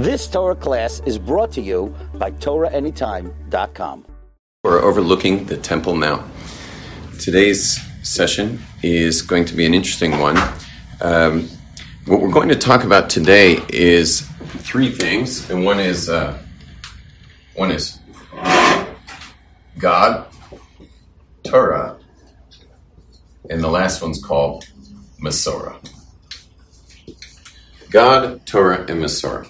This Torah class is brought to you by TorahAnytime.com. We're overlooking the Temple Mount. Today's session is going to be an interesting one. Um, what we're going to talk about today is three things, and one is uh, one is God, Torah, and the last one's called Masorah. God, Torah, and Masorah.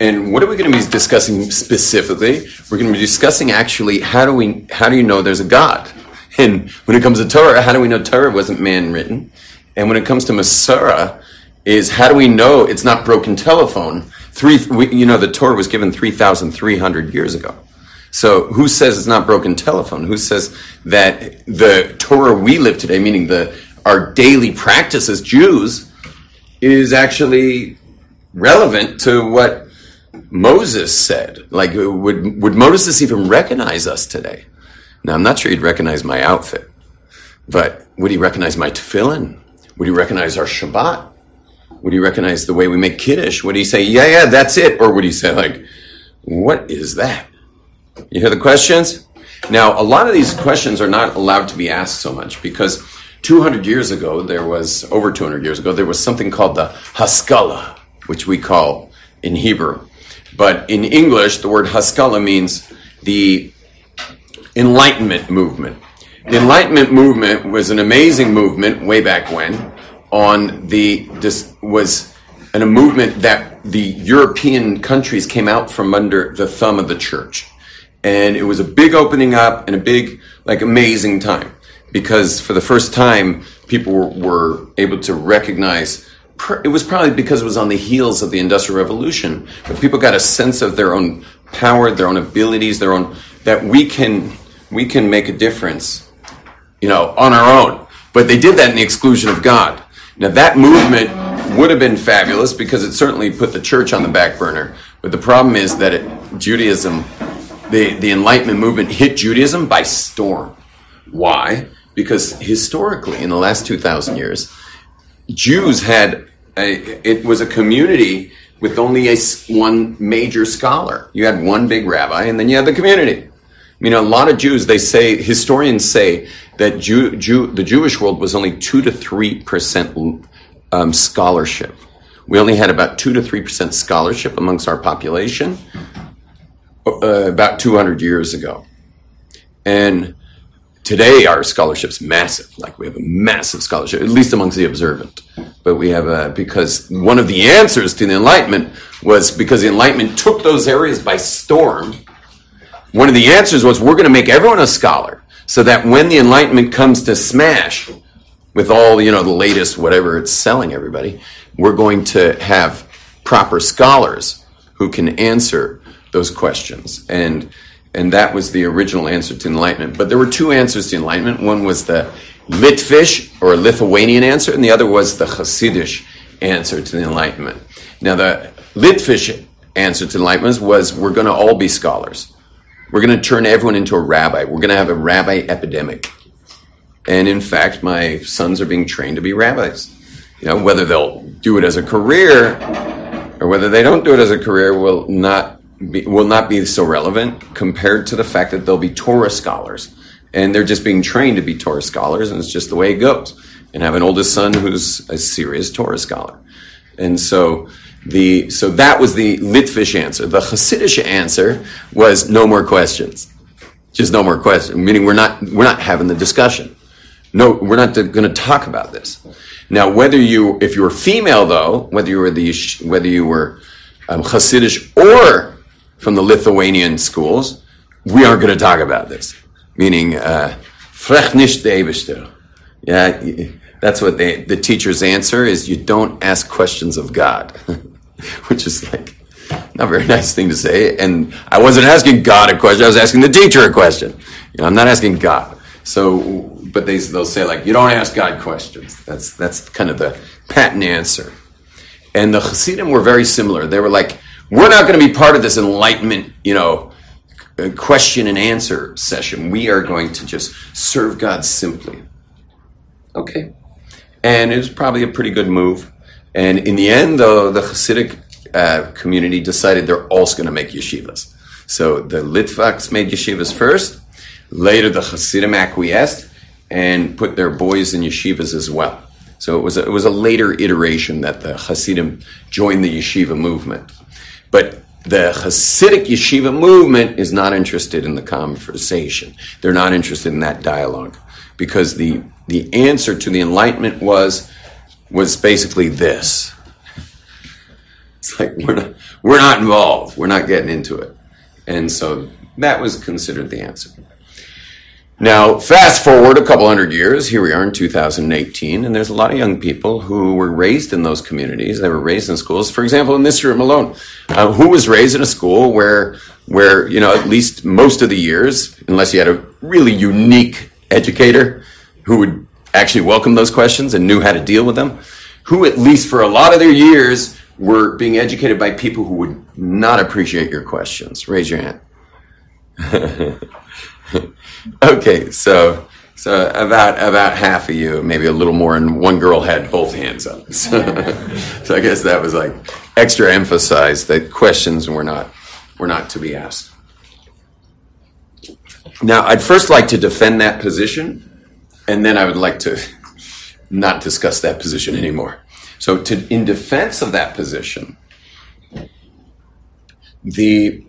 And what are we going to be discussing specifically? We're going to be discussing actually how do we how do you know there's a God? And when it comes to Torah, how do we know Torah wasn't man written? And when it comes to Masorah, is how do we know it's not broken telephone? Three, we, you know, the Torah was given three thousand three hundred years ago. So who says it's not broken telephone? Who says that the Torah we live today, meaning the our daily practice as Jews, is actually relevant to what Moses said. Like, would, would Moses even recognize us today? Now, I'm not sure he'd recognize my outfit, but would he recognize my tefillin? Would he recognize our Shabbat? Would he recognize the way we make Kiddush? Would he say, yeah, yeah, that's it? Or would he say, like, what is that? You hear the questions? Now, a lot of these questions are not allowed to be asked so much because 200 years ago, there was, over 200 years ago, there was something called the Haskalah, which we call in Hebrew. But in English, the word Haskalah means the Enlightenment movement. The Enlightenment movement was an amazing movement way back when. On the this was an, a movement that the European countries came out from under the thumb of the church, and it was a big opening up and a big like amazing time because for the first time people were, were able to recognize it was probably because it was on the heels of the industrial revolution but people got a sense of their own power their own abilities their own that we can we can make a difference you know on our own. But they did that in the exclusion of god. Now that movement would have been fabulous because it certainly put the church on the back burner. But the problem is that it, judaism the, the enlightenment movement hit judaism by storm. Why? Because historically in the last 2000 years Jews had a, it was a community with only a one major scholar. You had one big rabbi, and then you had the community. I mean, a lot of Jews, they say, historians say that Jew, Jew, the Jewish world was only 2 to 3% um, scholarship. We only had about 2 to 3% scholarship amongst our population uh, about 200 years ago. And today our scholarship's massive. Like we have a massive scholarship, at least amongst the observant. But we have a, because one of the answers to the Enlightenment was because the Enlightenment took those areas by storm. One of the answers was we're going to make everyone a scholar so that when the Enlightenment comes to smash with all, you know, the latest whatever it's selling everybody, we're going to have proper scholars who can answer those questions. And and that was the original answer to enlightenment. But there were two answers to enlightenment. One was the Litvish or Lithuanian answer, and the other was the Hasidish answer to the enlightenment. Now, the Litvish answer to enlightenment was we're going to all be scholars. We're going to turn everyone into a rabbi. We're going to have a rabbi epidemic. And in fact, my sons are being trained to be rabbis. You know, whether they'll do it as a career or whether they don't do it as a career will not be, will not be so relevant compared to the fact that they'll be Torah scholars. And they're just being trained to be Torah scholars, and it's just the way it goes. And have an oldest son who's a serious Torah scholar. And so the so that was the Litvish answer. The Hasidic answer was no more questions. Just no more questions. Meaning we're not we're not having the discussion. No, we're not going to talk about this. Now, whether you if you were female though, whether you were the whether you were um, Hasidic or from the Lithuanian schools, we aren't going to talk about this. Meaning, uh, Yeah, that's what they, the teacher's answer is you don't ask questions of God, which is like not a very nice thing to say. And I wasn't asking God a question, I was asking the teacher a question. You know, I'm not asking God. So, but they, they'll say like, you don't ask God questions. That's, that's kind of the patent answer. And the Hasidim were very similar. They were like, we're not going to be part of this enlightenment, you know, question and answer session. We are going to just serve God simply. Okay. And it was probably a pretty good move. And in the end, though, the Hasidic uh, community decided they're also going to make yeshivas. So the Litvaks made yeshivas first. Later, the Hasidim acquiesced and put their boys in yeshivas as well. So it was a, it was a later iteration that the Hasidim joined the yeshiva movement. But the Hasidic yeshiva movement is not interested in the conversation. They're not interested in that dialogue because the the answer to the Enlightenment was was basically this. It's like we're not we're not involved. We're not getting into it, and so that was considered the answer. Now, fast forward a couple hundred years, here we are in 2018, and there's a lot of young people who were raised in those communities. They were raised in schools. For example, in this room alone, uh, who was raised in a school where, where you know, at least most of the years, unless you had a really unique educator who would actually welcome those questions and knew how to deal with them, who at least for a lot of their years were being educated by people who would not appreciate your questions. Raise your hand. okay, so so about about half of you, maybe a little more, and one girl had both hands up. So, so I guess that was like extra emphasized that questions were not were not to be asked. Now, I'd first like to defend that position, and then I would like to not discuss that position anymore. So, to, in defense of that position, the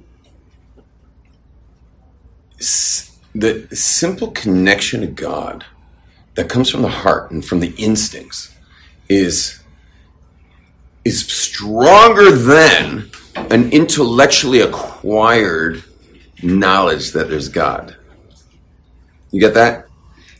the simple connection to God that comes from the heart and from the instincts is is stronger than an intellectually acquired knowledge that there's God. You get that?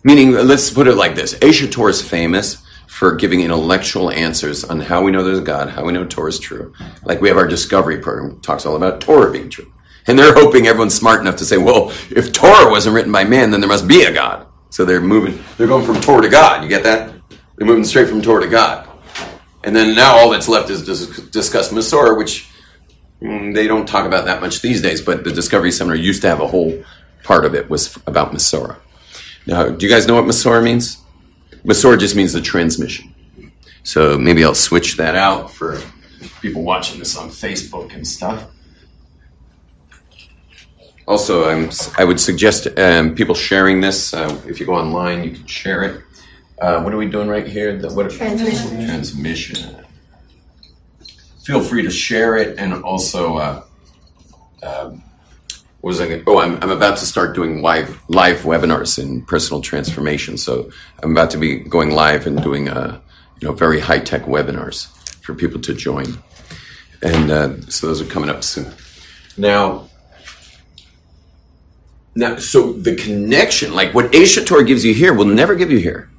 Meaning, let's put it like this: Aish HaTorah is famous for giving intellectual answers on how we know there's a God, how we know Torah is true. Like we have our discovery program talks all about Torah being true. And they're hoping everyone's smart enough to say, well, if Torah wasn't written by man, then there must be a God. So they're moving, they're going from Torah to God. You get that? They're moving straight from Torah to God. And then now all that's left is to discuss Masorah, which mm, they don't talk about that much these days, but the Discovery Seminar used to have a whole part of it was about Masorah. Now, do you guys know what Masorah means? Masorah just means the transmission. So maybe I'll switch that out for people watching this on Facebook and stuff. Also, I'm, I would suggest um, people sharing this. Uh, if you go online, you can share it. Uh, what are we doing right here? The, what, transmission. Transmission. Feel free to share it and also. Uh, um, what was I going Oh, I'm, I'm about to start doing live live webinars in personal transformation. So I'm about to be going live and doing uh, you know very high tech webinars for people to join, and uh, so those are coming up soon. Now, now, so the connection, like what Aish HaTorah gives you here, will never give you here.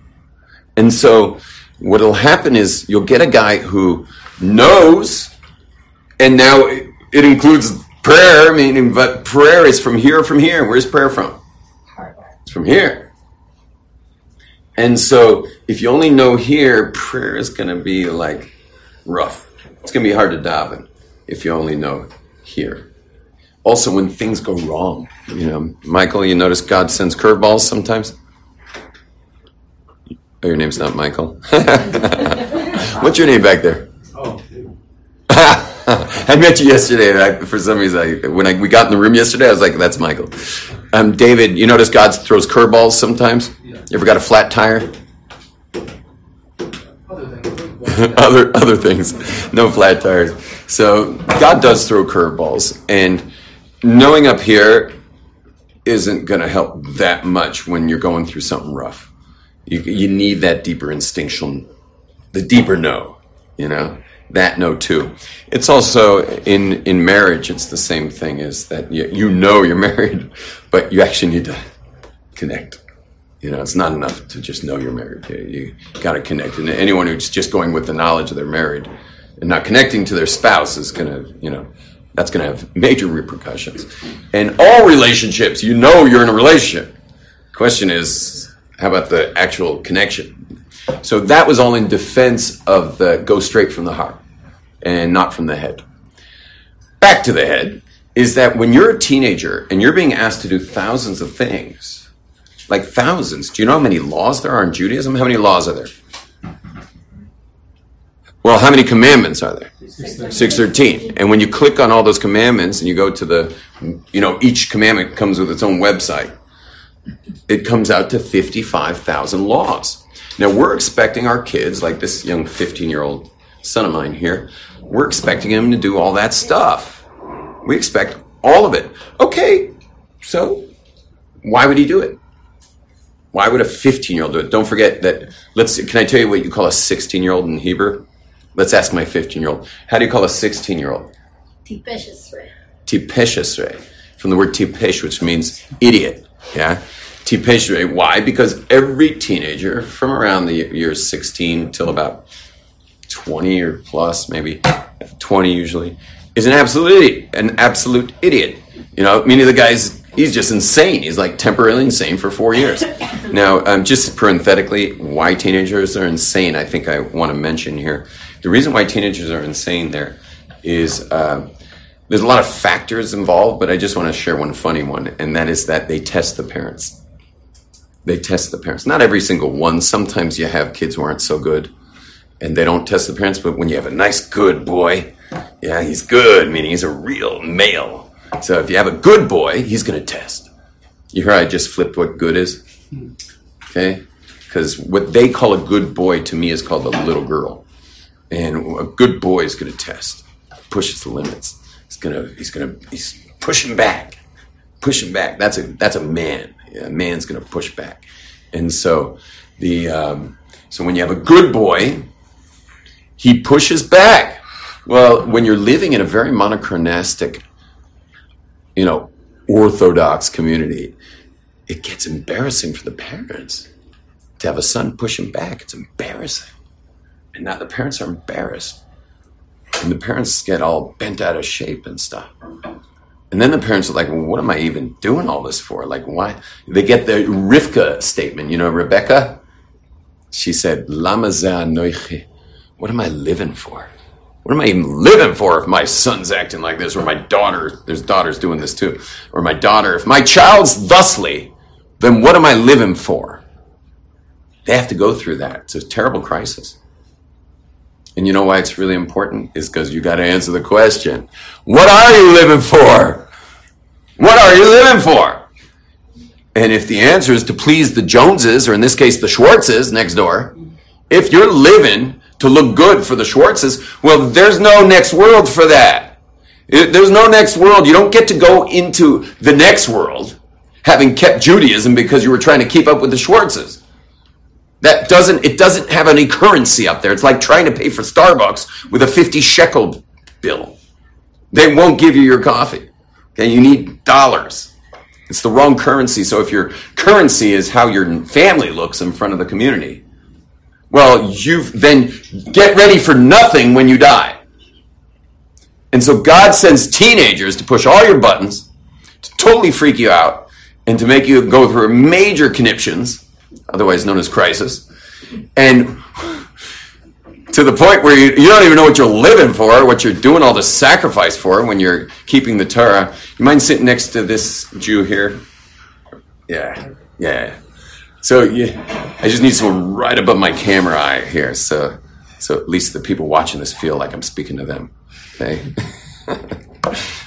And so what'll happen is you'll get a guy who knows, and now it, it includes prayer, meaning, but prayer is from here, from here. Where's prayer from? It's from here. And so if you only know here, prayer is going to be like rough. It's going to be hard to daven if you only know here also when things go wrong. You know, Michael, you notice God sends curveballs sometimes? Oh, your name's not Michael. What's your name back there? Oh, I met you yesterday, and I, for some reason, I, when I, we got in the room yesterday, I was like, "That's Michael." Um, David, you notice God throws curveballs sometimes. Yeah. You ever got a flat tire? Other things. other other things, no flat tires. So God does throw curveballs, and knowing up here isn't going to help that much when you're going through something rough. You, you need that deeper instinctual, the deeper know, you know, that know too. It's also in, in marriage, it's the same thing is that you, you know you're married, but you actually need to connect. You know, it's not enough to just know you're married. You, you got to connect. And anyone who's just going with the knowledge of they're married and not connecting to their spouse is going to, you know, that's going to have major repercussions. And all relationships, you know you're in a relationship. Question is, how about the actual connection? So that was all in defense of the go straight from the heart and not from the head. Back to the head is that when you're a teenager and you're being asked to do thousands of things, like thousands, do you know how many laws there are in Judaism? How many laws are there? Well, how many commandments are there? 613. And when you click on all those commandments and you go to the, you know, each commandment comes with its own website, it comes out to 55,000 laws. Now, we're expecting our kids, like this young 15 year old son of mine here, we're expecting him to do all that stuff. We expect all of it. Okay, so why would he do it? Why would a 15 year old do it? Don't forget that, let's, can I tell you what you call a 16 year old in Hebrew? Let's ask my 15 year old. How do you call a 16 year old? Tipeshesre. Tipeshesre. From the word tipesh, which means idiot. Yeah? Tipeshesre. Why? Because every teenager from around the years 16 till about 20 or plus, maybe 20 usually, is an absolute idiot. An absolute idiot. You know, meaning the guy's he's just insane. He's like temporarily insane for four years. now, um, just parenthetically, why teenagers are insane, I think I want to mention here. The reason why teenagers are insane there is uh, there's a lot of factors involved, but I just want to share one funny one, and that is that they test the parents. They test the parents. Not every single one. Sometimes you have kids who aren't so good, and they don't test the parents. But when you have a nice, good boy, yeah, he's good, meaning he's a real male. So if you have a good boy, he's going to test. You hear I just flipped what good is? Okay? Because what they call a good boy to me is called a little girl. And a good boy is going to test, pushes the limits. He's gonna, he's gonna, he's pushing back, pushing back. That's a, that's a man. A man's gonna push back. And so the, um, so when you have a good boy, he pushes back. Well, when you're living in a very monochronistic, you know, orthodox community, it gets embarrassing for the parents to have a son pushing back. It's embarrassing. And now the parents are embarrassed. And the parents get all bent out of shape and stuff. And then the parents are like, well, what am I even doing all this for? Like, why? They get the Rivka statement. You know, Rebecca? She said. What am I living for? What am I even living for if my son's acting like this, or my daughter, there's daughters doing this too, or my daughter, if my child's thusly, then what am I living for? They have to go through that. It's a terrible crisis. And you know why it's really important? Is because you got to answer the question What are you living for? What are you living for? And if the answer is to please the Joneses, or in this case, the Schwartzes next door, if you're living to look good for the Schwartzes, well, there's no next world for that. There's no next world. You don't get to go into the next world having kept Judaism because you were trying to keep up with the Schwartzes. That doesn't, it doesn't have any currency up there. It's like trying to pay for Starbucks with a 50 shekel bill. They won't give you your coffee. Okay, you need dollars. It's the wrong currency. So if your currency is how your family looks in front of the community, well, you've then get ready for nothing when you die. And so God sends teenagers to push all your buttons, to totally freak you out, and to make you go through major conniptions otherwise known as crisis, and to the point where you, you don't even know what you're living for, what you're doing all the sacrifice for when you're keeping the Torah. You mind sitting next to this Jew here? Yeah, yeah. So yeah, I just need someone right above my camera eye here, so so at least the people watching this feel like I'm speaking to them. Okay.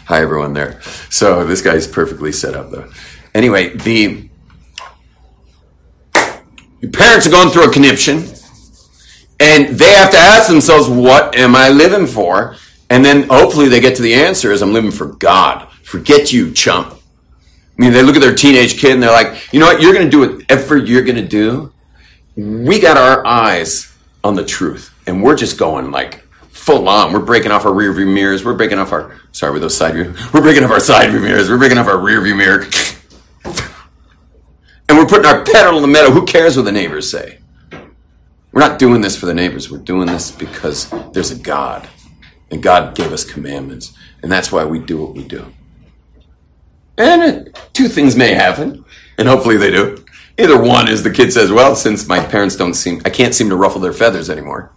Hi everyone there. So this guy's perfectly set up though. Anyway, the your parents are going through a conniption, and they have to ask themselves, What am I living for? And then hopefully they get to the answer is I'm living for God. Forget you, chump. I mean, they look at their teenage kid and they're like, you know what, you're going to do whatever you're going to do. We got our eyes on the truth, and we're just going like full on. We're breaking off our rear view mirrors. We're breaking off our, sorry, with those side view. We're breaking off our side view mirrors. We're breaking off our rear view mirror we're putting our pedal in the meadow. Who cares what the neighbors say? We're not doing this for the neighbors. We're doing this because there's a God. And God gave us commandments. And that's why we do what we do. And two things may happen, and hopefully they do. Either one is the kid says, Well, since my parents don't seem, I can't seem to ruffle their feathers anymore.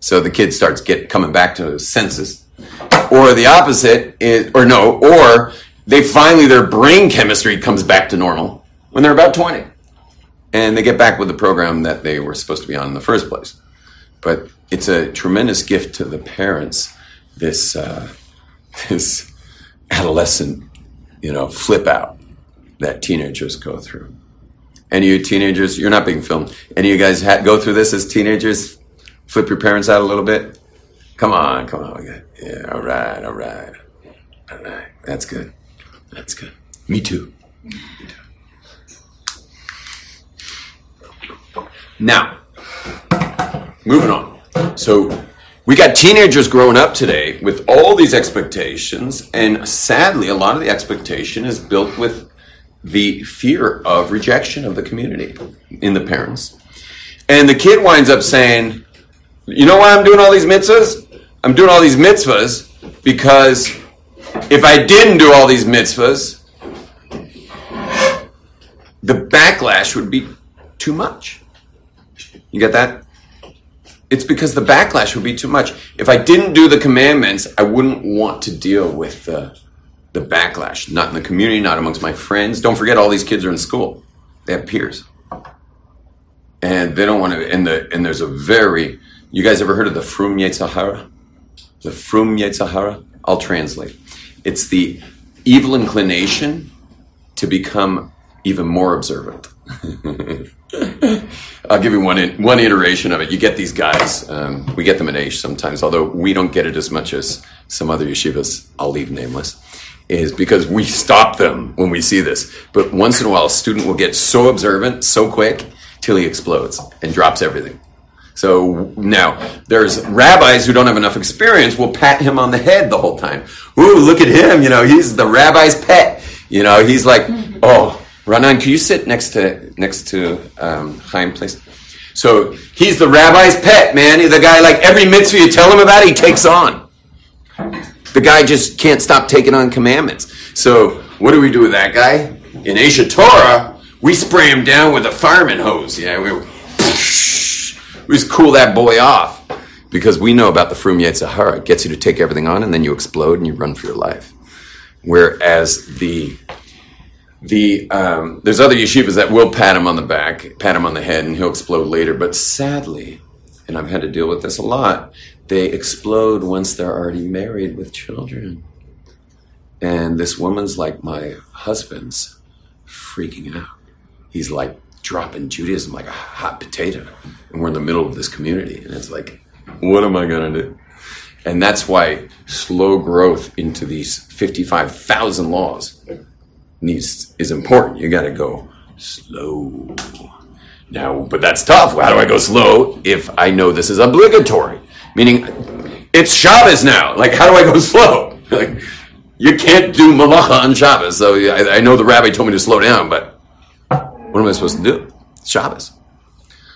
So the kid starts get coming back to his senses. Or the opposite is, or no, or they finally, their brain chemistry comes back to normal when they're about 20. And they get back with the program that they were supposed to be on in the first place. But it's a tremendous gift to the parents. This uh, this adolescent, you know, flip out that teenagers go through. Any of you teenagers, you're not being filmed. Any of you guys ha- go through this as teenagers? Flip your parents out a little bit. Come on, come on. Yeah, all right, all right, all right. That's good. That's good. Me too. Me too. Now, moving on. So, we got teenagers growing up today with all these expectations, and sadly, a lot of the expectation is built with the fear of rejection of the community in the parents. And the kid winds up saying, You know why I'm doing all these mitzvahs? I'm doing all these mitzvahs because if I didn't do all these mitzvahs, the backlash would be too much. You get that? It's because the backlash would be too much. If I didn't do the commandments, I wouldn't want to deal with the, the backlash. Not in the community, not amongst my friends. Don't forget, all these kids are in school. They have peers, and they don't want to. And the and there's a very. You guys ever heard of the Frum Yetzer Hara? The Frum Yetzer Hara. I'll translate. It's the evil inclination to become even more observant. I'll give you one one iteration of it. You get these guys. Um, we get them in Aish sometimes, although we don't get it as much as some other yeshivas. I'll leave nameless. Is because we stop them when we see this. But once in a while, a student will get so observant, so quick, till he explodes and drops everything. So now there's rabbis who don't have enough experience will pat him on the head the whole time. Ooh, look at him! You know, he's the rabbi's pet. You know, he's like, oh, Ranan, can you sit next to next to um, Chaim, please? So he's the rabbi's pet, man. He's the guy like every mitzvah you tell him about, he takes on. The guy just can't stop taking on commandments. So what do we do with that guy? In Aish Torah, we spray him down with a fireman hose. Yeah, we, we just cool that boy off because we know about the Frum Yetzer Hara. It gets you to take everything on, and then you explode and you run for your life. Whereas the the um, there's other yeshivas that will pat him on the back, pat him on the head, and he'll explode later. But sadly, and I've had to deal with this a lot, they explode once they're already married with children. And this woman's like my husband's freaking out. He's like dropping Judaism like a hot potato. And we're in the middle of this community. And it's like, what am I going to do? And that's why slow growth into these 55,000 laws needs is important. You got to go slow. Now, but that's tough. How do I go slow if I know this is obligatory? Meaning, it's Shabbos now. Like, how do I go slow? Like, you can't do malacha on Shabbos. So I, I, know the rabbi told me to slow down, but what am I supposed to do? It's Shabbos.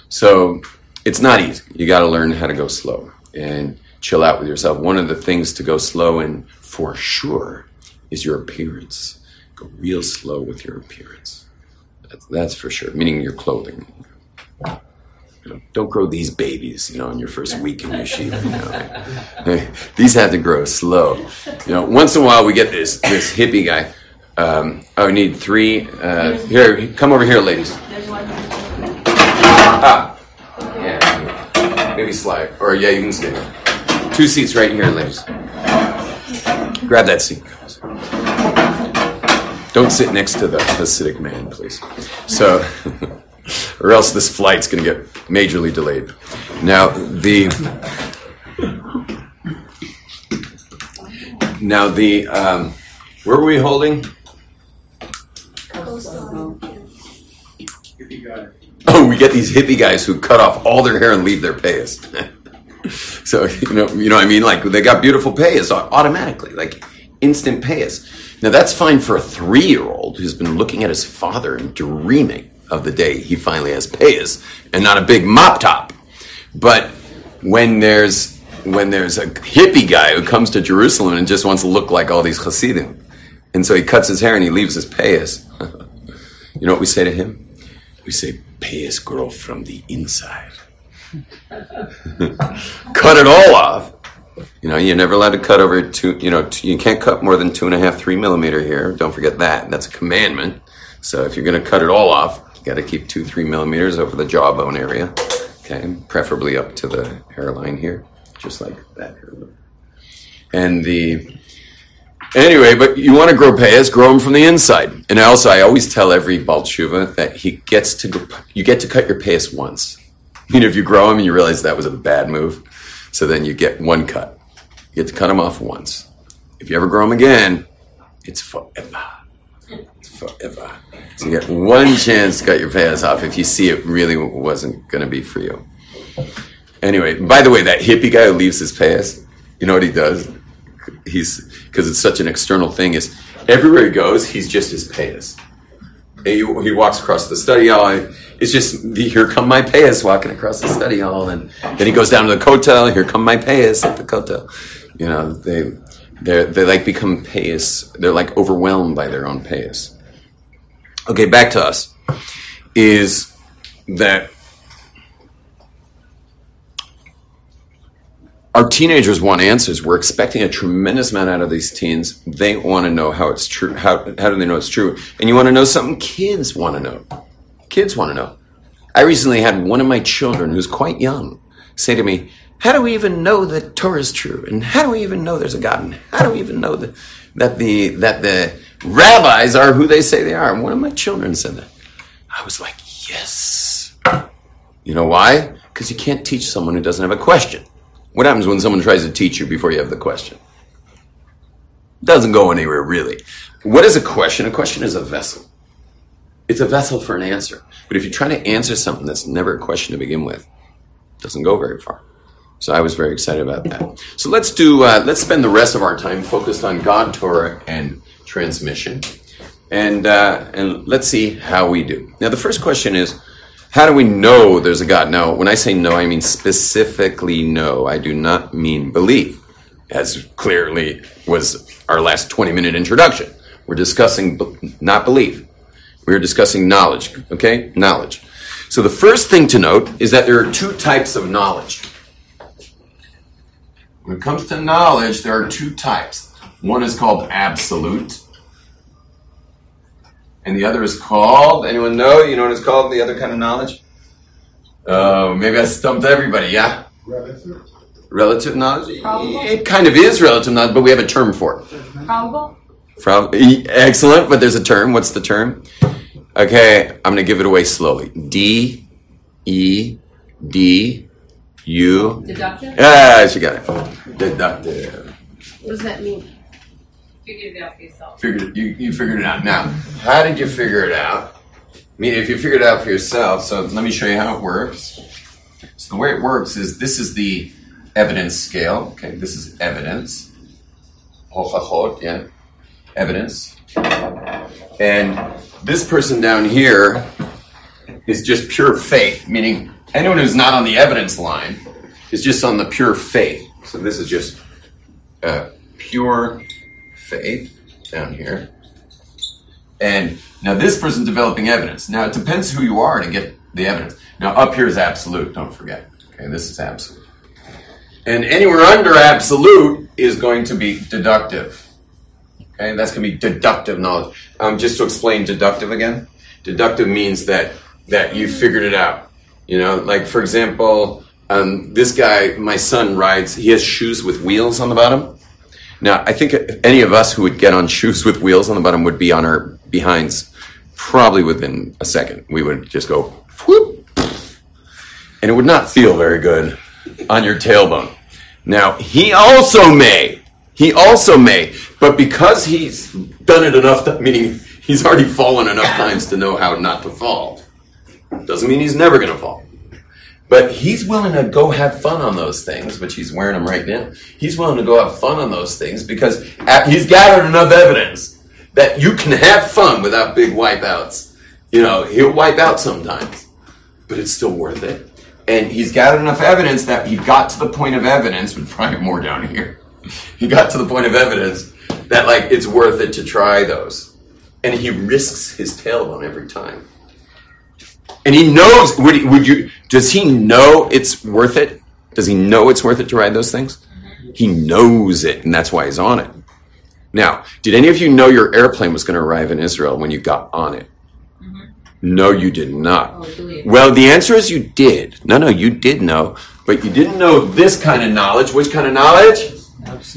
So it's not easy. You got to learn how to go slow and chill out with yourself. One of the things to go slow in, for sure, is your appearance go real slow with your appearance. That's, for sure. Meaning your clothing. You know, don't grow these babies, you know, in your first week in yeshiva. You know. these have to grow slow. You know, once in a while we get this this hippie guy. Um, oh, I need three. Uh, here, come over here, ladies. Ah, yeah. Maybe slide, or yeah, you can stay. Two seats right here, ladies. Grab that seat. Don't sit next to the Hasidic man, please. So, or else this flight's going to get majorly delayed. Now, the. Now, the. Um, where were we holding? Oh, we get these hippie guys who cut off all their hair and leave their payas. so you know, you know what I mean? Like they got beautiful payas automatically, like instant payas. Now, that's fine for a three year old who's been looking at his father and dreaming of the day he finally has payas and not a big mop top. But when there's when there's a hippie guy who comes to Jerusalem and just wants to look like all these Hasidim, and so he cuts his hair and he leaves his payas. you know what we say to him? We say, payas grow from the inside. Cut it all off you know, you're never allowed to cut over two. You know, you can't cut more than two and a half, three millimeter here. Don't forget that. That's a commandment. So if you're going to cut it all off, you got to keep two, three millimeters over the jawbone area. Okay, preferably up to the hairline here, just like that. And the anyway, but you want to grow payas, grow them from the inside. And also, I always tell every baal teshuva that he gets to you get to cut your payas once. You know, if you grow them and you realize that was a bad move, so then you get one cut. You get to cut them off once. If you ever grow them again, it's forever. It's forever. So you get one chance to cut your payas off if you see it really wasn't going to be for you. Anyway, by the way, that hippie guy who leaves his payas, you know what he does? He's because it's such an external thing. Is everywhere he goes, he's just his payas. He, he walks across the study hall. It's just here come my payas walking across the study hall, and then he goes down to the kotel. Here come my payas at the kotel. You know they they they like become payas. They're like overwhelmed by their own payas. Okay, back to us. Is that our teenagers want answers. We're expecting a tremendous amount out of these teens. They want to know how it's true. How, how do they know it's true? And you want to know something kids want to know. Kids want to know. I recently had one of my children who's quite young say to me, How do we even know that Torah is true? And how do we even know there's a God? And how do we even know that, that, the, that the rabbis are who they say they are? And one of my children said that. I was like, Yes. You know why? Because you can't teach someone who doesn't have a question. What happens when someone tries to teach you before you have the question? Doesn't go anywhere really. What is a question? A question is a vessel. It's a vessel for an answer. But if you try to answer something that's never a question to begin with, it doesn't go very far. So I was very excited about that. So let's do. Uh, let's spend the rest of our time focused on God, Torah, and transmission, and uh, and let's see how we do. Now, the first question is, how do we know there's a God? Now, when I say no, I mean specifically no. I do not mean believe, as clearly was our last 20 minute introduction. We're discussing not belief. We're discussing knowledge, okay? Knowledge. So the first thing to note is that there are two types of knowledge. When it comes to knowledge, there are two types. One is called absolute, and the other is called. Anyone know? You know what it's called? The other kind of knowledge? Oh, maybe I stumped everybody. Yeah. Relative. Relative knowledge. Probable. It kind of is relative knowledge, but we have a term for it. Probable? Prob- e- excellent, but there's a term. What's the term? Okay, I'm gonna give it away slowly. D E D U. Deductive? Ah, she got it. Deductive. What does that mean? Figured it out for yourself. Figured it, you, you figured it out. Now, how did you figure it out? I mean, if you figured it out for yourself, so let me show you how it works. So the way it works is this is the evidence scale. Okay, this is evidence. Hochachot, yeah, evidence. And this person down here is just pure faith, meaning anyone who's not on the evidence line is just on the pure faith. So this is just uh, pure faith down here. And now this person's developing evidence. Now it depends who you are to get the evidence. Now up here is absolute, don't forget. Okay, this is absolute. And anywhere under absolute is going to be deductive. Okay, that's going to be deductive knowledge. Um, just to explain deductive again, deductive means that that you figured it out. You know, like for example, um, this guy, my son rides. He has shoes with wheels on the bottom. Now, I think any of us who would get on shoes with wheels on the bottom would be on our behinds probably within a second. We would just go whoop, and it would not feel very good on your tailbone. Now, he also may, he also may, but because he's done it enough, to, meaning he's already fallen enough times to know how not to fall, doesn't mean he's never going to fall. But he's willing to go have fun on those things, which he's wearing them right now. He's willing to go have fun on those things because he's gathered enough evidence that you can have fun without big wipeouts. You know, he'll wipe out sometimes, but it's still worth it. And he's gathered enough evidence that he got to the point of evidence, with probably more down here. He got to the point of evidence that like it's worth it to try those. And he risks his tailbone every time. And he knows. Would, he, would you? Does he know it's worth it? Does he know it's worth it to ride those things? He knows it, and that's why he's on it. Now, did any of you know your airplane was going to arrive in Israel when you got on it? No, you did not. Oh. Well, the answer is you did. No, no, you did know, but you didn't know this kind of knowledge. Which kind of knowledge?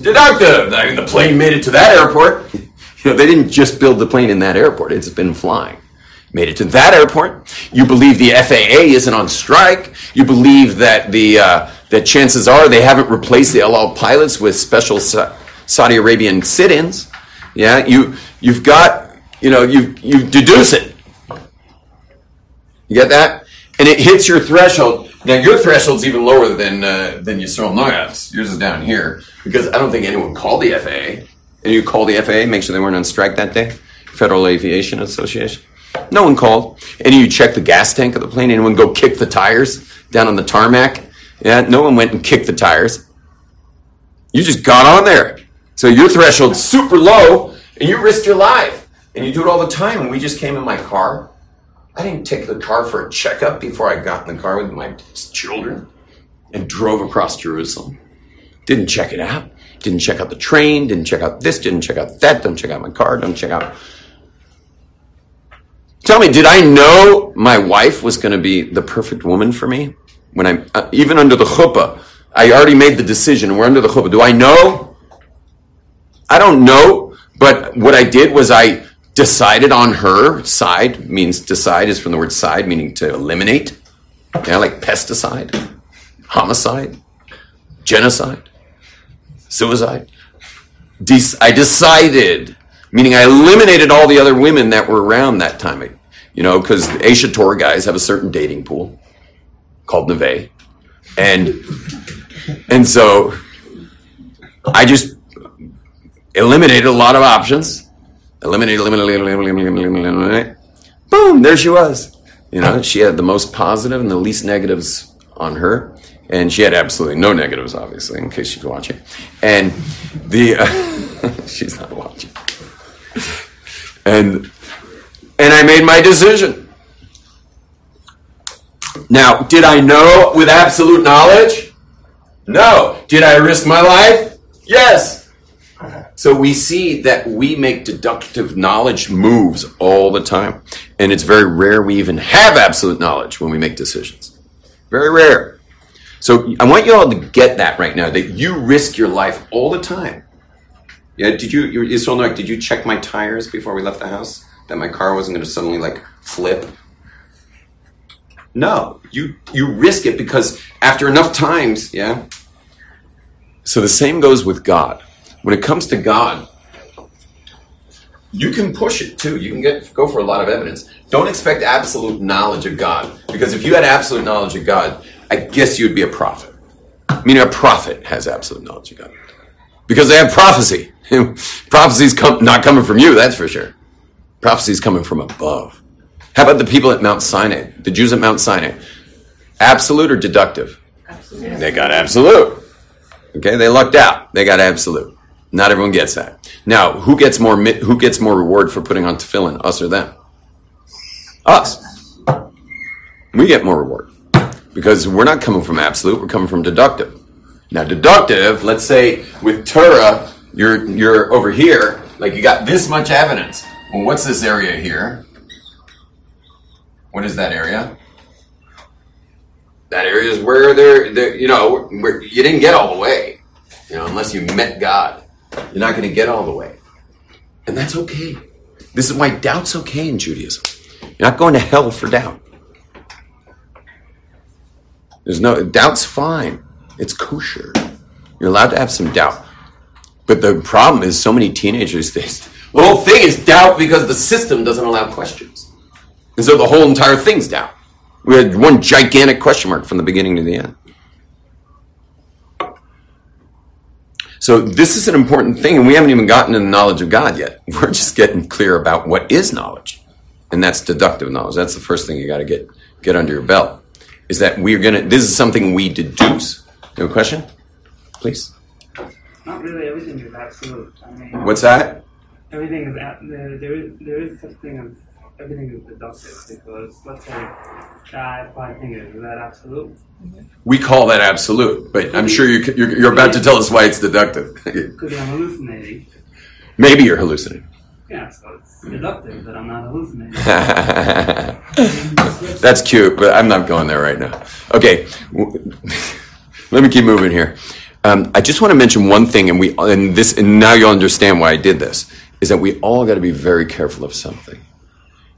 Deductive. I mean, the plane made it to that airport. You know, they didn't just build the plane in that airport. It's been flying. Made it to that airport. You believe the FAA isn't on strike. You believe that the uh, that chances are they haven't replaced the El Al pilots with special Sa- Saudi Arabian sit-ins. Yeah, you you've got you know you you deduce it. You get that? And it hits your threshold. Now your threshold's even lower than uh, than Yisrael Noyav's. Yours is down here because I don't think anyone called the FAA. And you call the FAA, make sure they weren't on strike that day. Federal Aviation Association. No one called. And you check the gas tank of the plane. Anyone go kick the tires down on the tarmac? Yeah, no one went and kicked the tires. You just got on there. So your threshold's super low, and you risked your life. And you do it all the time. And we just came in my car. I didn't take the car for a checkup before I got in the car with my children and drove across Jerusalem. Didn't check it out. Didn't check out the train. Didn't check out this. Didn't check out that. Don't check out my car. Don't check out. Tell me, did I know my wife was going to be the perfect woman for me? When I, uh, even under the chuppah, I already made the decision. We're under the chuppah. Do I know? I don't know. But what I did was I decided on her side. Means decide is from the word side, meaning to eliminate. Yeah, like pesticide, homicide, genocide, suicide. Des- I decided, meaning I eliminated all the other women that were around that time. You know, because Aish HaTorah guys have a certain dating pool called Neve. And and so I just eliminated a lot of options. Eliminated, eliminated, eliminated, eliminated, eliminated. Boom, there she was. You know, she had the most positive and the least negatives on her. And she had absolutely no negatives, obviously, in case she's watching. And the uh, she's not watching. And and I made my decision. Now, did I know with absolute knowledge? No. Did I risk my life? Yes. So we see that we make deductive knowledge moves all the time. And it's very rare we even have absolute knowledge when we make decisions. Very rare. So I want you all to get that right now that you risk your life all the time. Yeah, did you, you Israel Noak, did you check my tires before we left the house? That my car wasn't going to suddenly like flip? No, you you risk it because after enough times, yeah. So the same goes with God. When it comes to God, you can push it too. You can get go for a lot of evidence. Don't expect absolute knowledge of God because if you had absolute knowledge of God, I guess you'd be a prophet. I mean, a prophet has absolute knowledge of God because they have prophecy. Prophecy's come, not coming from you, that's for sure. Prophecy's coming from above. How about the people at Mount Sinai, the Jews at Mount Sinai? Absolute or deductive? Absolutely. They got absolute. Okay, they lucked out. They got absolute. Not everyone gets that. Now, who gets more who gets more reward for putting on tefillin, us or them? Us. We get more reward because we're not coming from absolute. We're coming from deductive. Now, deductive. Let's say with Torah, you're you're over here, like you got this much evidence. Well, what's this area here? What is that area? That area is where there, there you know, where you didn't get all the way, you know, unless you met God. You're not going to get all the way, and that's okay. This is why doubt's okay in Judaism. You're not going to hell for doubt. There's no doubt's fine. It's kosher. You're allowed to have some doubt. But the problem is so many teenagers this the whole thing is doubt because the system doesn't allow questions. And so the whole entire thing's doubt. We had one gigantic question mark from the beginning to the end. So this is an important thing, and we haven't even gotten to the knowledge of God yet. We're just getting clear about what is knowledge. And that's deductive knowledge. That's the first thing you gotta get get under your belt. Is that we're gonna this is something we deduce. You have a question? Please. Not really everything is absolute. I mean, What's that? everything is at, there, there is there is such thing as everything is deductive because let's say that five fingers is that absolute? We call that absolute, but I'm sure you, you're, you're about to tell us why it's deductive. Could be I'm hallucinating. Maybe you're hallucinating. Yeah, so it's deductive that I'm not hallucinating. That's cute, but I'm not going there right now. Okay, let me keep moving here. Um, I just want to mention one thing, and we and this and now you'll understand why I did this. Is that we all got to be very careful of something.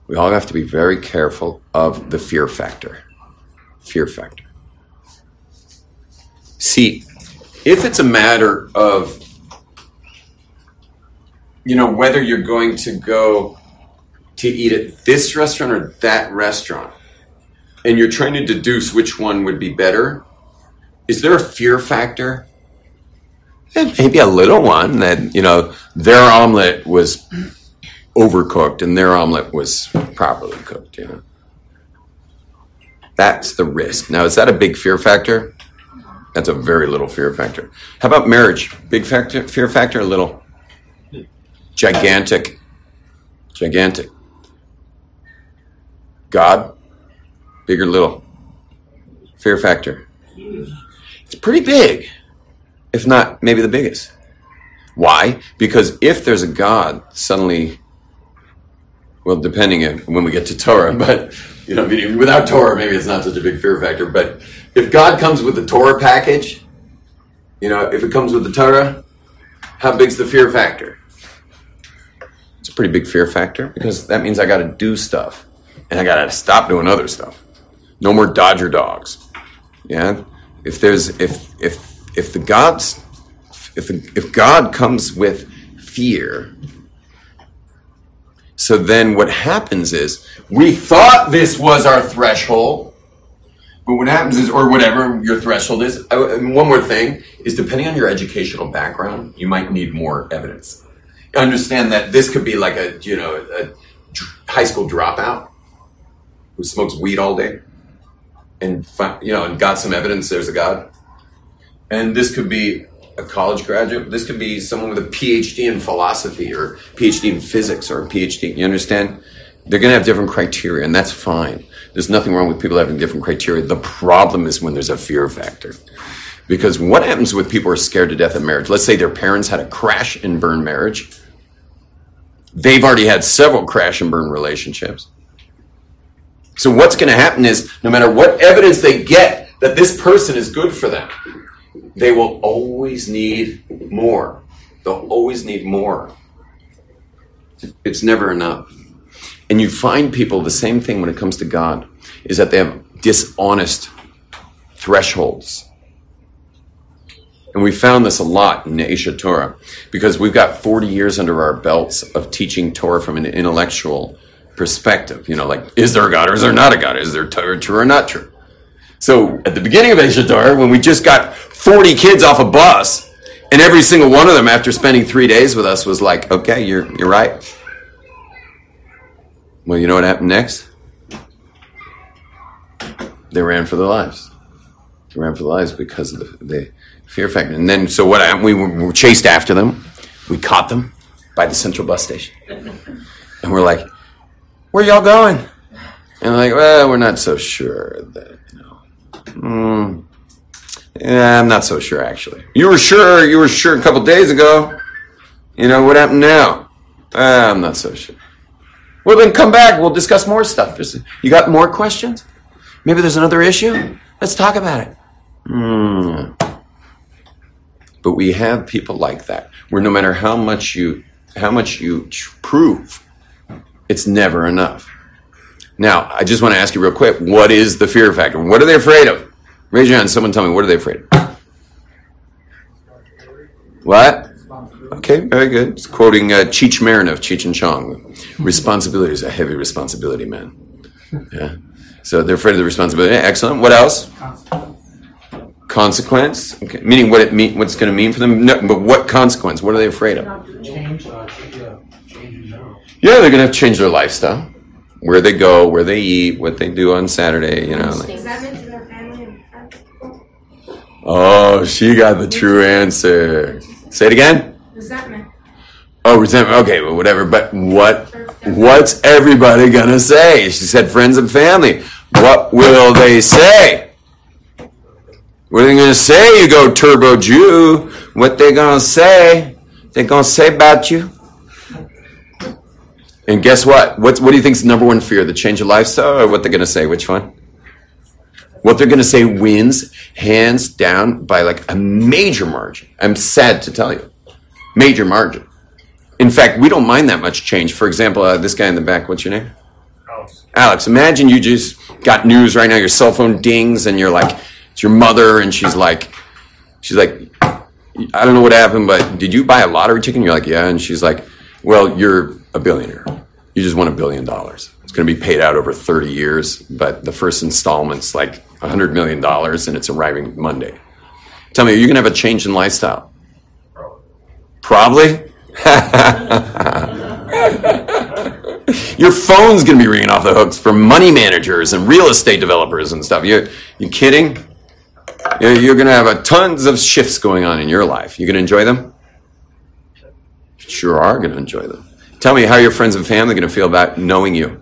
We all have to be very careful of the fear factor. Fear factor. See, if it's a matter of you know whether you're going to go to eat at this restaurant or that restaurant and you're trying to deduce which one would be better is there a fear factor Eh, maybe a little one that you know their omelet was overcooked and their omelet was properly cooked you know that's the risk. Now is that a big fear factor? That's a very little fear factor. How about marriage? Big factor fear factor little? Gigantic. Gigantic. God? Big or little? Fear factor. It's pretty big if not maybe the biggest. Why? Because if there's a God, suddenly, well, depending on when we get to Torah, but you know, without Torah, maybe it's not such a big fear factor. But if God comes with the Torah package, you know, if it comes with the Torah, how big's the fear factor? It's a pretty big fear factor because that means I got to do stuff, and I got to stop doing other stuff. No more Dodger dogs. Yeah, if there's if if if the gods if the, if God comes with fear, so then what happens is we thought this was our threshold, but what happens is, or whatever your threshold is. Uh, one more thing is depending on your educational background, you might need more evidence. Understand that this could be like a you know a high school dropout who smokes weed all day, and you know and got some evidence there's a God and this could be a college graduate. This could be someone with a PhD in philosophy or PhD in physics or a PhD. You understand? They're going to have different criteria, and that's fine. There's nothing wrong with people having different criteria. The problem is when there's a fear factor. Because what happens with people are scared to death of marriage? Let's say their parents had a crash and burn marriage. They've already had several crash and burn relationships. So what's going to happen is no matter what evidence they get that this person is good for them, they will always need more. They'll always need more. It's never enough. And you find people the same thing when it comes to God is that they have dishonest thresholds. And we found this a lot in Aish HaTorah because we've got 40 years under our belts of teaching Torah from an intellectual perspective. You know, like, is there a God or is there not a God? Is there Torah true or not true? So at the beginning of Aish when we just got 40 kids off a bus, and every single one of them, after spending three days with us, was like, okay, you're, you're right. Well, you know what happened next? They ran for their lives. They ran for their lives because of the, the fear factor. And then, so what happened? We were, chased after them. We caught them by the central bus station. And we're like, where y'all going? And like, well, we're not so sure that, you know. Mm, yeah, I'm not so sure actually. You were sure, you were sure a couple days ago. You know, what happened now? Uh, I'm not so sure. Well, then come back. We'll discuss more stuff. You got more questions? Maybe there's another issue? Let's talk about it. Hmm. But we have people like that, where no matter how much you how much you prove, it's never enough. Now, I just want to ask you real quick: What is the fear factor? What are they afraid of? Raise your hand. Someone tell me, what are they afraid of? What? Okay, very good. It's quoting uh, Cheech Marin of Cheech and Chong. Responsibility is a heavy responsibility, man. Yeah. So they're afraid of the responsibility. Excellent. What else? Consequence. Okay. Meaning what it mean, what's going to mean for them. No, but what consequence? What are they afraid of? Change. Uh, yeah, they're going to have to change their lifestyle, where they go, where they eat, what they do on Saturday. You know. Like, Oh, she got the true answer. Say it again. Resentment. Oh, resentment. Okay, well, whatever. But what? What's everybody gonna say? She said friends and family. What will they say? What are they gonna say? You go turbo Jew. What they gonna say? They gonna say about you? And guess what? What, what do you think's the number one fear? The change of lifestyle or what they're going to say? Which one? What they're going to say wins hands down by like a major margin. I'm sad to tell you. Major margin. In fact, we don't mind that much change. For example, uh, this guy in the back, what's your name? Alex. Alex, imagine you just got news right now, your cell phone dings and you're like, it's your mother and she's like, she's like, I don't know what happened, but did you buy a lottery ticket? And you're like, yeah. And she's like, well, you're a billionaire. You just won a billion dollars. It's going to be paid out over 30 years, but the first installment's like $100 million and it's arriving Monday. Tell me, are you going to have a change in lifestyle? Probably? Your phone's going to be ringing off the hooks for money managers and real estate developers and stuff. You you kidding? You're, you're going to have a tons of shifts going on in your life. You going to enjoy them? Sure are going to enjoy them. Tell me how your friends and family going to feel about knowing you.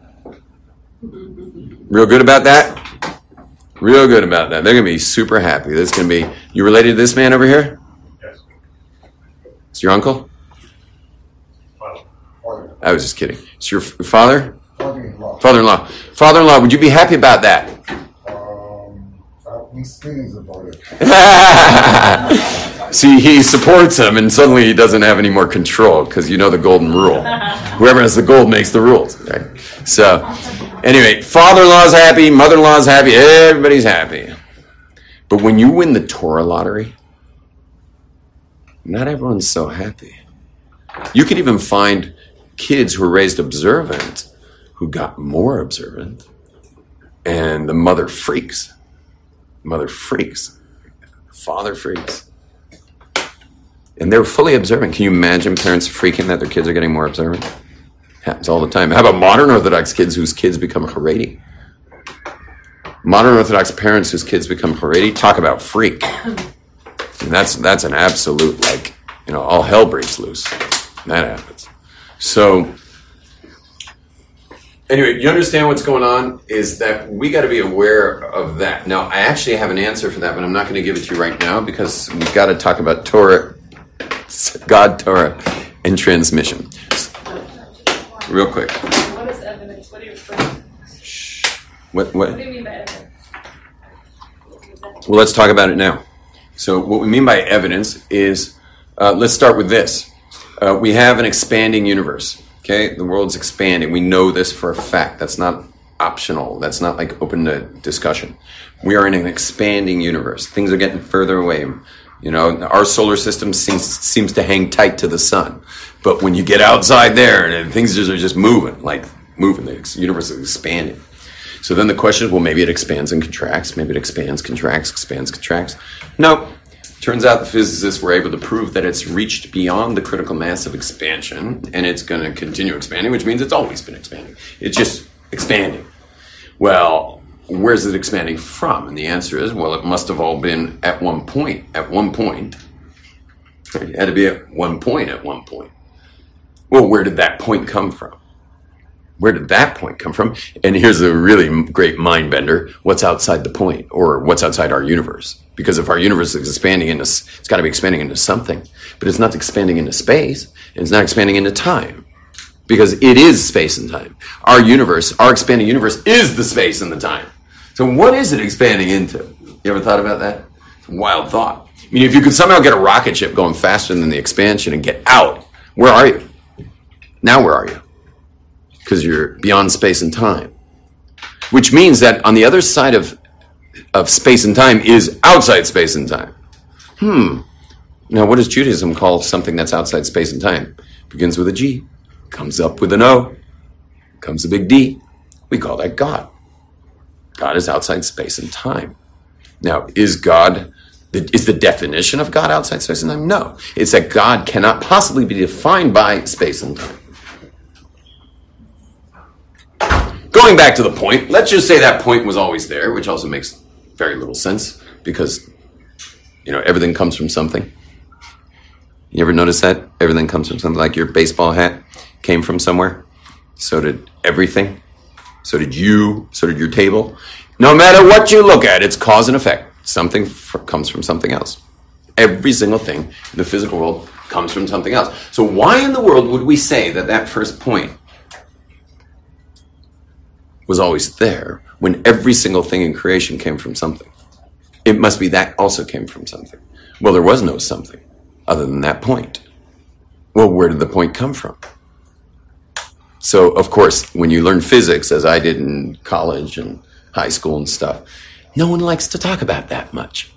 Real good about that? Real good about that. They're going to be super happy. This is going to be. You related to this man over here? Yes. It's your uncle? Well, I was just kidding. It's your father? Father-in-law. Father-in-law. Father-in-law, would you be happy about that? Um, I have mixed feelings about it. See, he supports him, and suddenly he doesn't have any more control because you know the golden rule. Whoever has the gold makes the rules. Right? So, anyway, father-in-law's happy, mother-in-law's happy, everybody's happy. But when you win the Torah lottery, not everyone's so happy. You could even find kids who were raised observant who got more observant, and the mother freaks. Mother freaks. Father freaks. And they're fully observant. Can you imagine parents freaking that their kids are getting more observant? Happens all the time. How about modern Orthodox kids whose kids become Haredi? Modern Orthodox parents whose kids become Haredi, talk about freak. And that's that's an absolute like, you know, all hell breaks loose. That happens. So anyway, you understand what's going on is that we got to be aware of that. Now, I actually have an answer for that, but I'm not going to give it to you right now because we've got to talk about Torah, God, Torah, and transmission. Real quick. What is evidence? What do you refer to? What, What do you mean by evidence? Well, let's talk about it now. So, what we mean by evidence is uh, let's start with this. Uh, we have an expanding universe. Okay, the world's expanding. We know this for a fact. That's not optional. That's not like open to discussion. We are in an expanding universe. Things are getting further away. You know, our solar system seems seems to hang tight to the sun, but when you get outside there, and things are just moving, like moving. The universe is expanding. So then the question is, well, maybe it expands and contracts. Maybe it expands, contracts, expands, contracts. No. Turns out the physicists were able to prove that it's reached beyond the critical mass of expansion and it's going to continue expanding, which means it's always been expanding. It's just expanding. Well, where's it expanding from? And the answer is, well, it must have all been at one point. At one point. It had to be at one point at one point. Well, where did that point come from? Where did that point come from? And here's a really great mind bender. What's outside the point or what's outside our universe? Because if our universe is expanding into, it's got to be expanding into something, but it's not expanding into space and it's not expanding into time because it is space and time. Our universe, our expanding universe is the space and the time. So what is it expanding into? You ever thought about that? Wild thought. I mean, if you could somehow get a rocket ship going faster than the expansion and get out, where are you? Now where are you? because you're beyond space and time. Which means that on the other side of, of space and time is outside space and time. Hmm. Now, what does Judaism call something that's outside space and time? Begins with a G, comes up with an O, comes a big D. We call that God. God is outside space and time. Now, is God, is the definition of God outside space and time? No. It's that God cannot possibly be defined by space and time. Going back to the point, let's just say that point was always there, which also makes very little sense because, you know, everything comes from something. You ever notice that? Everything comes from something like your baseball hat came from somewhere. So did everything. So did you. So did your table. No matter what you look at, it's cause and effect. Something comes from something else. Every single thing in the physical world comes from something else. So why in the world would we say that that first point was always there when every single thing in creation came from something. It must be that also came from something. Well, there was no something other than that point. Well, where did the point come from? So, of course, when you learn physics, as I did in college and high school and stuff, no one likes to talk about that much.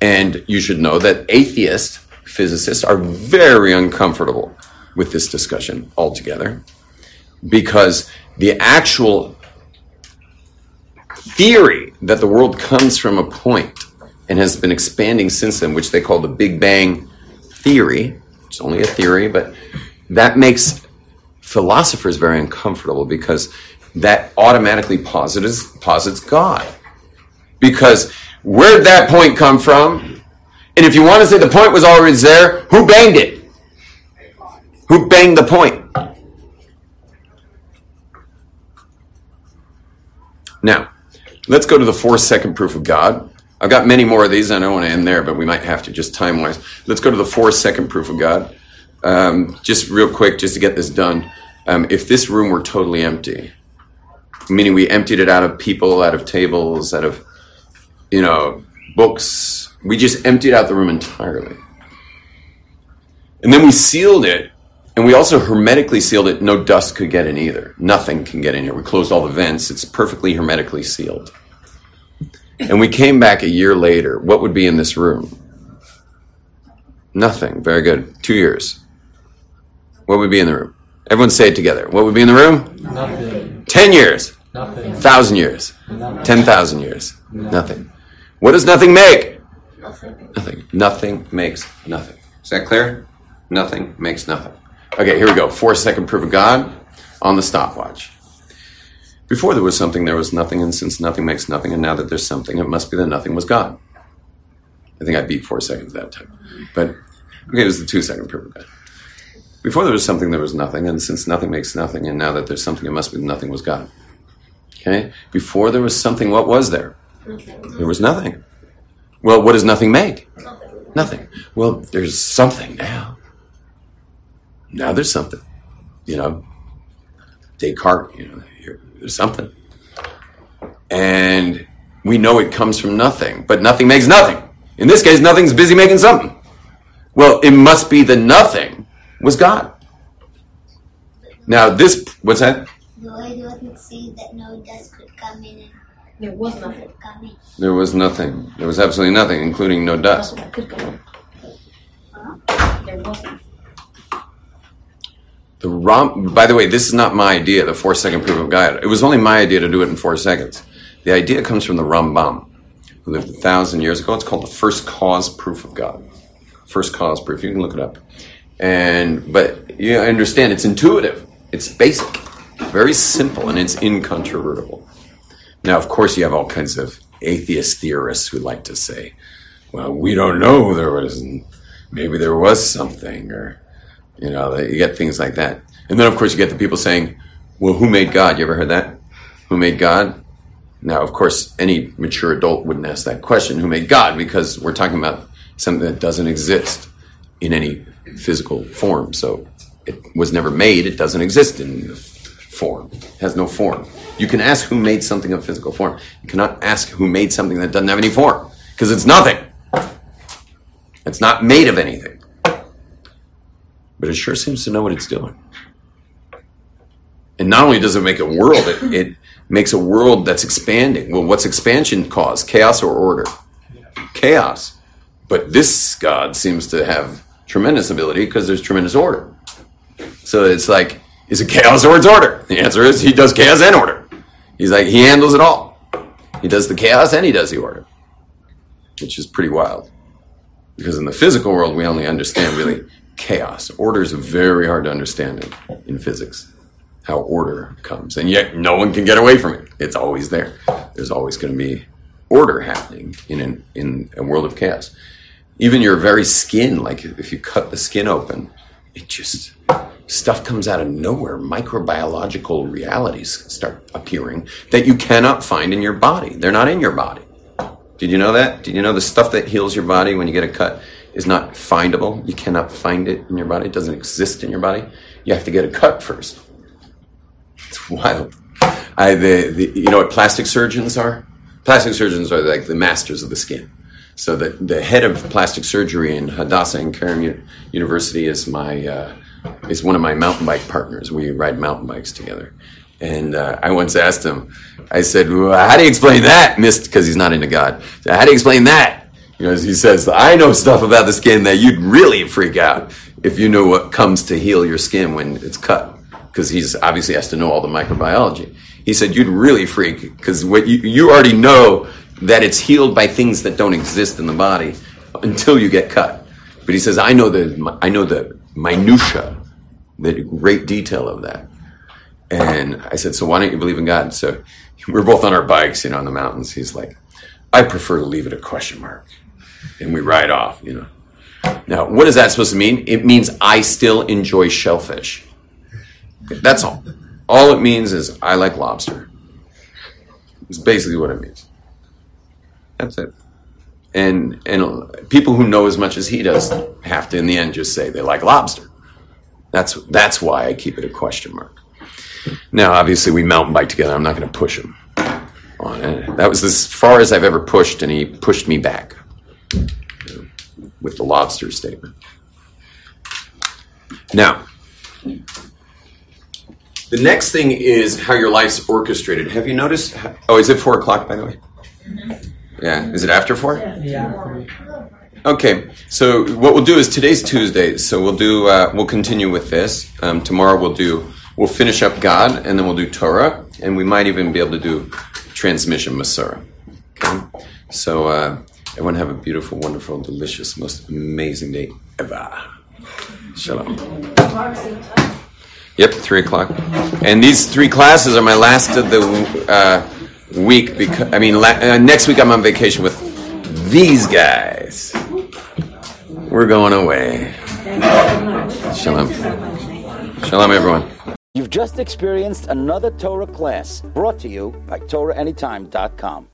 And you should know that atheist physicists are very uncomfortable with this discussion altogether because the actual theory that the world comes from a point and has been expanding since then, which they call the Big Bang theory. It's only a theory, but that makes philosophers very uncomfortable because that automatically posits, posits God. Because where'd that point come from? And if you want to say the point was always there, who banged it? Who banged the point? Now, let's go to the four second proof of God. I've got many more of these. I don't want to end there, but we might have to just time wise. Let's go to the four second proof of God. Um, just real quick, just to get this done. Um, if this room were totally empty, meaning we emptied it out of people, out of tables, out of, you know, books, we just emptied out the room entirely. And then we sealed it, and we also hermetically sealed it. No dust could get in either. Nothing can get in here. We closed all the vents. It's perfectly hermetically sealed. And we came back a year later. What would be in this room? Nothing. Very good. Two years. What would be in the room? Everyone say it together. What would be in the room? Nothing. Ten years. Nothing. Thousand years. Nothing. Ten thousand years. Nothing. What does nothing make? Nothing. Nothing. Nothing makes nothing. Is that clear? Nothing makes nothing. Okay, here we go. Four second proof of God on the stopwatch. Before there was something, there was nothing, and since nothing makes nothing, and now that there's something, it must be that nothing was God. I think I beat four seconds that time. But okay, it was the two second proof of God. Before there was something, there was nothing, and since nothing makes nothing, and now that there's something, it must be nothing was God. Okay? Before there was something, what was there? There was nothing. Well, what does nothing make? Nothing. Well, there's something now. Now there's something. You know, Descartes, you know, there's something. And we know it comes from nothing, but nothing makes nothing. In this case, nothing's busy making something. Well, it must be the nothing was God. Now, this, what's that? The Lord wasn't saying that no dust could come in and There was nothing. could come in. There was nothing. There was absolutely nothing, including no dust. Nothing could come in. There wasn't. The Ram, by the way, this is not my idea, the four second proof of God. It was only my idea to do it in four seconds. The idea comes from the Rambam, who lived a thousand years ago. It's called the first cause proof of God. First cause proof. You can look it up. And, but you understand, it's intuitive. It's basic. Very simple and it's incontrovertible. Now, of course, you have all kinds of atheist theorists who like to say, well, we don't know there was, maybe there was something, or, you know, you get things like that. And then, of course, you get the people saying, well, who made God? You ever heard that? Who made God? Now, of course, any mature adult wouldn't ask that question, who made God? Because we're talking about something that doesn't exist in any physical form. So it was never made, it doesn't exist in form, it has no form. You can ask who made something of physical form. You cannot ask who made something that doesn't have any form, because it's nothing. It's not made of anything. But it sure seems to know what it's doing. And not only does it make a world, it, it makes a world that's expanding. Well, what's expansion cause? Chaos or order? Chaos. But this God seems to have tremendous ability because there's tremendous order. So it's like, is it chaos or it's order? The answer is he does chaos and order. He's like, he handles it all. He does the chaos and he does the order, which is pretty wild. Because in the physical world, we only understand really chaos. Order is very hard to understand in, in physics, how order comes. And yet, no one can get away from it. It's always there. There's always going to be order happening in, an, in a world of chaos. Even your very skin, like if you cut the skin open, it just stuff comes out of nowhere. Microbiological realities start appearing that you cannot find in your body. They're not in your body. Did you know that? Did you know the stuff that heals your body when you get a cut is not findable? You cannot find it in your body. It doesn't exist in your body. You have to get a cut first. It's wild. I, the, the, you know what plastic surgeons are? Plastic surgeons are like the masters of the skin. So the, the head of plastic surgery in Hadassah Ein Kerem U- University is my uh, is one of my mountain bike partners. We ride mountain bikes together. And uh, I once asked him, I said, well, "How do you explain that, Mister?" Because he's not into God. How do you explain that? You know, he says, "I know stuff about the skin that you'd really freak out if you knew what comes to heal your skin when it's cut." Because he's obviously has to know all the microbiology. He said, "You'd really freak because what you, you already know that it's healed by things that don't exist in the body until you get cut." But he says, "I know the I know the minutia, the great detail of that." And I said, So why don't you believe in God? So we're both on our bikes, you know, in the mountains. He's like, I prefer to leave it a question mark. And we ride off, you know. Now, what is that supposed to mean? It means I still enjoy shellfish. That's all. All it means is I like lobster. It's basically what it means. That's it. And and people who know as much as he does have to, in the end, just say they like lobster. That's that's why I keep it a question mark. Now, obviously, we mountain bike together. I'm not going to push him on it. That was as far as I've ever pushed, and he pushed me back with the lobster statement. Now, the next thing is how your life's orchestrated. Have you noticed? How, oh, is it four o'clock, by the way? Mm-hmm. Yeah. Is it after four? Yeah. Okay, so what we'll do is today's Tuesday, so we'll do uh, we'll continue with this. Um, tomorrow we'll do we'll finish up God, and then we'll do Torah, and we might even be able to do transmission Masorah. Okay, so uh, everyone have a beautiful, wonderful, delicious, most amazing day ever. Shalom. Yep, three o'clock, and these three classes are my last of the uh, week. Because I mean, la- uh, next week I'm on vacation with these guys. We're going away. Shalom. Shalom, everyone. You've just experienced another Torah class brought to you by TorahAnytime.com.